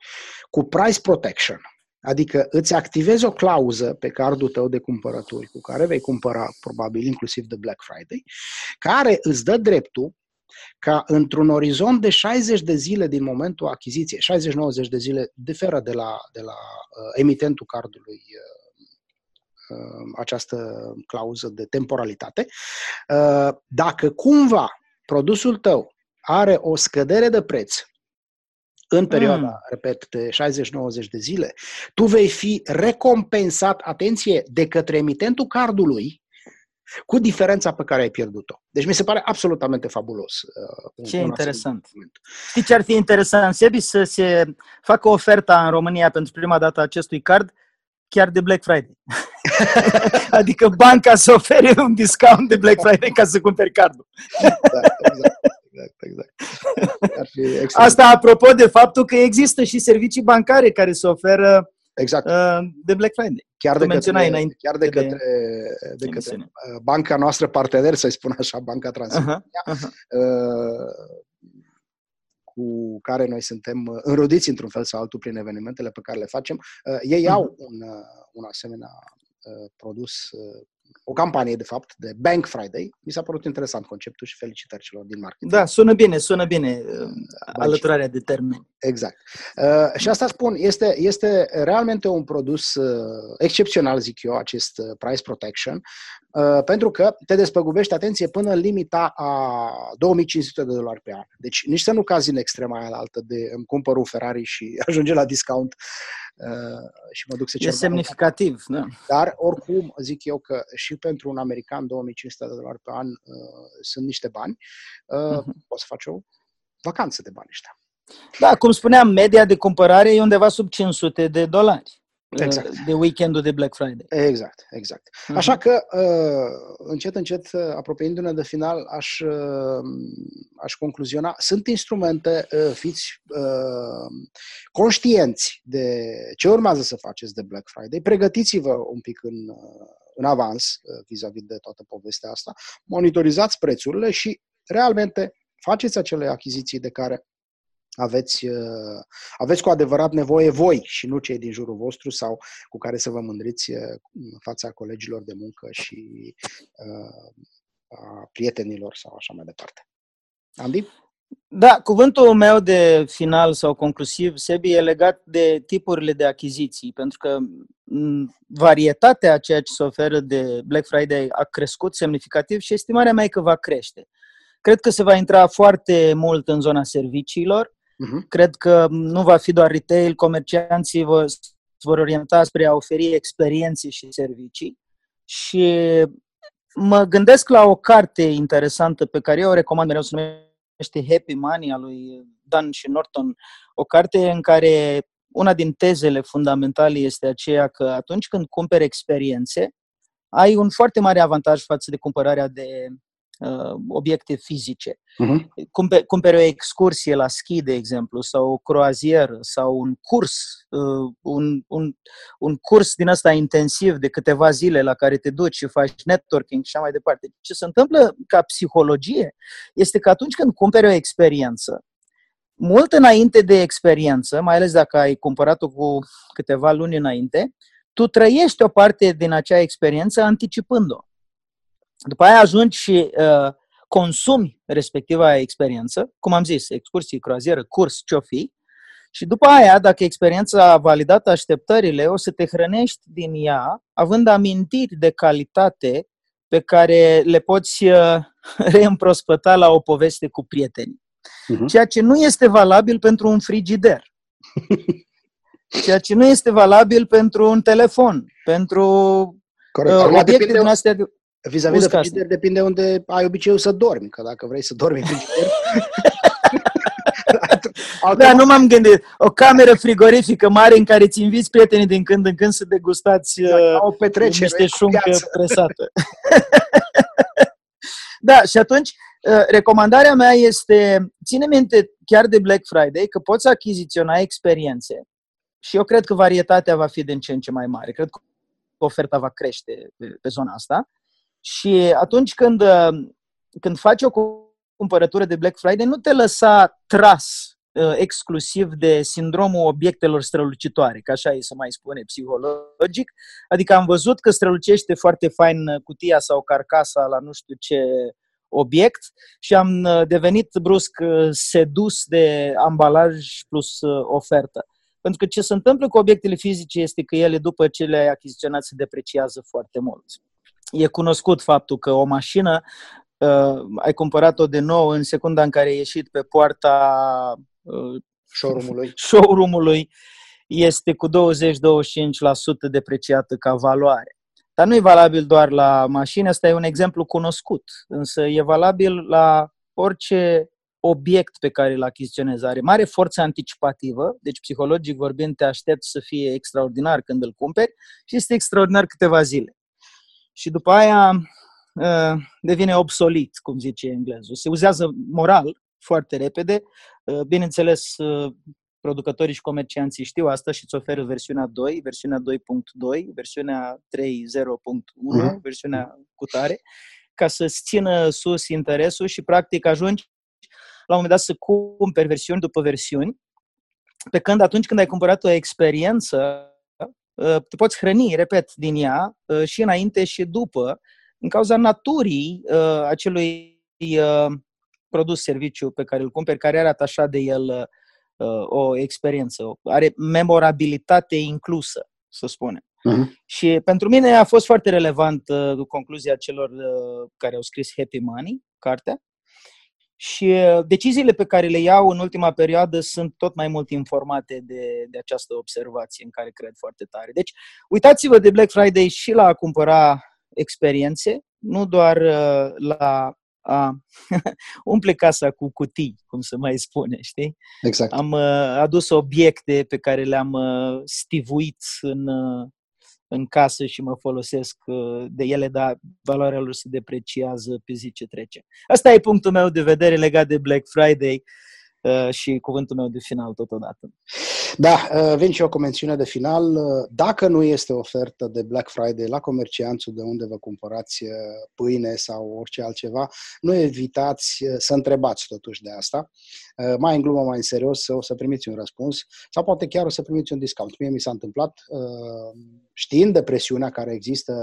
cu price protection, Adică îți activezi o clauză pe cardul tău de cumpărături cu care vei cumpăra probabil inclusiv de Black Friday, care îți dă dreptul ca într-un orizont de 60 de zile din momentul achiziției, 60-90 de zile diferă de la, de la uh, emitentul cardului uh, uh, această clauză de temporalitate, uh, dacă cumva produsul tău are o scădere de preț în perioada, mm. repet, de 60-90 de zile, tu vei fi recompensat, atenție, de către emitentul cardului cu diferența pe care ai pierdut-o. Deci mi se pare absolutamente fabulos. Uh, ce interesant. Știi ce ar fi interesant, Sebi, să se facă oferta în România pentru prima dată acestui card chiar de Black Friday. adică banca să ofere un discount de Black Friday ca să cumperi cardul. exact, exact. Exact, exact. Ar fi Asta apropo de faptul că există și servicii bancare care se oferă Exact. Uh, de Black Friday. Chiar de către, înainte chiar de către, de, de către uh, banca noastră partener, să-i spun așa, Banca Transilvania, uh-huh, uh-huh. cu care noi suntem înrodiți într-un fel sau altul prin evenimentele pe care le facem. Ei uh-huh. au un, un asemenea produs o campanie, de fapt, de Bank Friday. Mi s-a părut interesant conceptul și felicitări celor din marketing. Da, sună bine, sună bine uh, alăturarea de termeni. Exact. Uh, și asta spun, este, este realmente un produs uh, excepțional, zic eu, acest uh, price protection, uh, pentru că te despăgubești, atenție, până în limita a 2500 de dolari pe an. Deci nici să nu cazi în extrema aia altă de îmi cumpăr un Ferrari și ajunge la discount uh, și mă duc să cer E semnificativ, da. Dar, oricum, zic eu că și pentru un american 2500 de dolari pe an uh, sunt niște bani, uh, uh-huh. poți să faci o vacanță de bani ăștia. Da, cum spuneam, media de cumpărare e undeva sub 500 de dolari. Exact. De weekendul de Black Friday. Exact, exact. Uh-huh. Așa că, uh, încet, încet, uh, apropiindu-ne de final, aș, uh, aș concluziona. Sunt instrumente, fiți conștienți de ce urmează să faceți de Black Friday. Pregătiți-vă un pic în, în avans vis-a-vis de toată povestea asta. Monitorizați prețurile și, realmente, faceți acele achiziții de care aveți, uh, aveți cu adevărat nevoie voi și nu cei din jurul vostru sau cu care să vă mândriți uh, în fața colegilor de muncă și uh, a prietenilor sau așa mai departe. Andy? Da, cuvântul meu de final sau conclusiv, Sebi, e legat de tipurile de achiziții, pentru că varietatea a ceea ce se oferă de Black Friday a crescut semnificativ și estimarea mea e că va crește. Cred că se va intra foarte mult în zona serviciilor, Uh-huh. Cred că nu va fi doar retail, comercianții vă, vor orienta spre a oferi experiențe și servicii. Și mă gândesc la o carte interesantă pe care eu o recomand mereu, se numește Happy Money, a lui Dan și Norton, o carte în care una din tezele fundamentale este aceea că atunci când cumperi experiențe, ai un foarte mare avantaj față de cumpărarea de uh, obiecte fizice. Uh-huh. Cumpe, cumperi o excursie la schi, de exemplu, sau o croazieră, sau un curs, uh, un, un, un curs din ăsta intensiv de câteva zile la care te duci și faci networking și așa mai departe. Ce se întâmplă ca psihologie este că atunci când cumperi o experiență, mult înainte de experiență, mai ales dacă ai cumpărat-o cu câteva luni înainte, tu trăiești o parte din acea experiență anticipând-o. După aia ajungi și uh, consumi respectiva experiență, cum am zis, excursii, croazieră, curs, ce-o fi, și după aia, dacă experiența a validat așteptările, o să te hrănești din ea, având amintiri de calitate pe care le poți uh, reîmprospăta la o poveste cu prietenii. Uh-huh. Ceea ce nu este valabil pentru un frigider. Ceea ce nu este valabil pentru un telefon, pentru Corect. Uh, obiecte din astea. De... Vis-a-vis de frigider depinde unde ai obiceiul să dormi, că dacă vrei să dormi în frigider... da, nu m-am gândit. O cameră frigorifică mare în care ți inviți prietenii din când în când să degustați da, uh, o petrecere niște șuncă presată. da, și atunci uh, recomandarea mea este, ține minte chiar de Black Friday, că poți achiziționa experiențe și eu cred că varietatea va fi din ce în ce mai mare. Cred că oferta va crește pe, pe zona asta. Și atunci când, uh, când faci o cumpărătură de Black Friday, nu te lăsa tras uh, exclusiv de sindromul obiectelor strălucitoare, că așa e să mai spune psihologic. Adică am văzut că strălucește foarte fain cutia sau carcasa la nu știu ce obiect și am uh, devenit brusc sedus de ambalaj plus ofertă. Pentru că ce se întâmplă cu obiectele fizice este că ele, după ce le-ai achiziționat, se depreciază foarte mult. E cunoscut faptul că o mașină uh, ai cumpărat-o de nou în secunda în care ai ieșit pe poarta uh, showroom-ului. showroom-ului este cu 20-25% depreciată ca valoare. Dar nu e valabil doar la mașini, asta e un exemplu cunoscut, însă e valabil la orice obiect pe care îl achiziționezi. Are mare forță anticipativă, deci psihologic vorbind te aștept să fie extraordinar când îl cumperi și este extraordinar câteva zile. Și după aia uh, devine obsolit, cum zice englezul. Se uzează moral foarte repede. Uh, bineînțeles, uh, producătorii și comercianții știu asta și îți oferă versiunea 2, versiunea 2.2, versiunea 3.0.1, uh-huh. Mhm. versiunea cu tare, ca să-ți țină sus interesul și practic ajungi la un moment dat să cumperi versiuni după versiuni, pe când atunci când ai cumpărat o experiență, uh, te poți hrăni, repet, din ea uh, și înainte și după, în cauza naturii uh, acelui produs, serviciu pe care îl cumperi, care are atașat de el o experiență, are memorabilitate inclusă, să spunem. Uh-huh. Și pentru mine a fost foarte relevant uh, concluzia celor uh, care au scris Happy Money, cartea, și uh, deciziile pe care le iau în ultima perioadă sunt tot mai mult informate de, de această observație în care cred foarte tare. Deci, uitați-vă de Black Friday și la a cumpăra experiențe, nu doar uh, la a umple casa cu cutii, cum se mai spune, știi? Exact. Am uh, adus obiecte pe care le-am stivuit în, în casă și mă folosesc uh, de ele, dar valoarea lor se depreciază pe zi ce trece. Asta e punctul meu de vedere legat de Black Friday uh, și cuvântul meu de final totodată. Da, uh, vin și eu cu mențiune de final. Dacă nu este ofertă de Black Friday la comercianțul de unde vă cumpărați pâine sau orice altceva, nu evitați să întrebați totuși de asta. Uh, mai în glumă, mai în serios, o să primiți un răspuns sau poate chiar o să primiți un discount. Mie mi s-a întâmplat, uh, știind de presiunea care există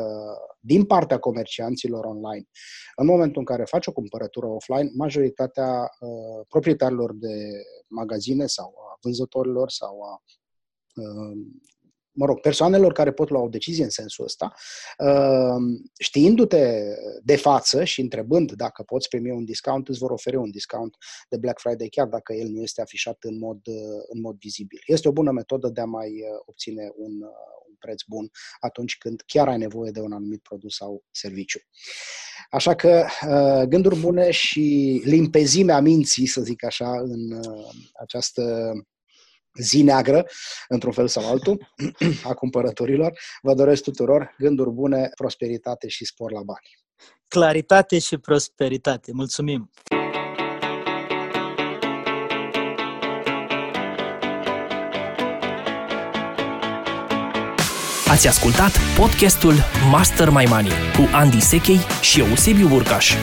din partea comercianților online, în momentul în care faci o cumpărătură offline, majoritatea uh, proprietarilor de magazine sau a vânzătorilor sau a mă rog, persoanelor care pot lua o decizie în sensul ăsta, uh, știindu-te de față și întrebând dacă poți primi un discount, îți vor oferi un discount de Black Friday, chiar dacă el nu este afișat în mod, uh, în mod vizibil. Este o bună metodă de a mai uh, obține un, un preț bun atunci când chiar ai nevoie de un anumit produs sau serviciu. Așa că gânduri bune și limpezimea minții, să zic așa, în această zi neagră, într-un fel sau altul, a cumpărătorilor. Vă doresc tuturor gânduri bune, prosperitate și spor la bani. claritate și prosperitate. Mulțumim! Ați ascultat podcastul Master My Money cu Andy Sechei și Eusebiu Burcaș.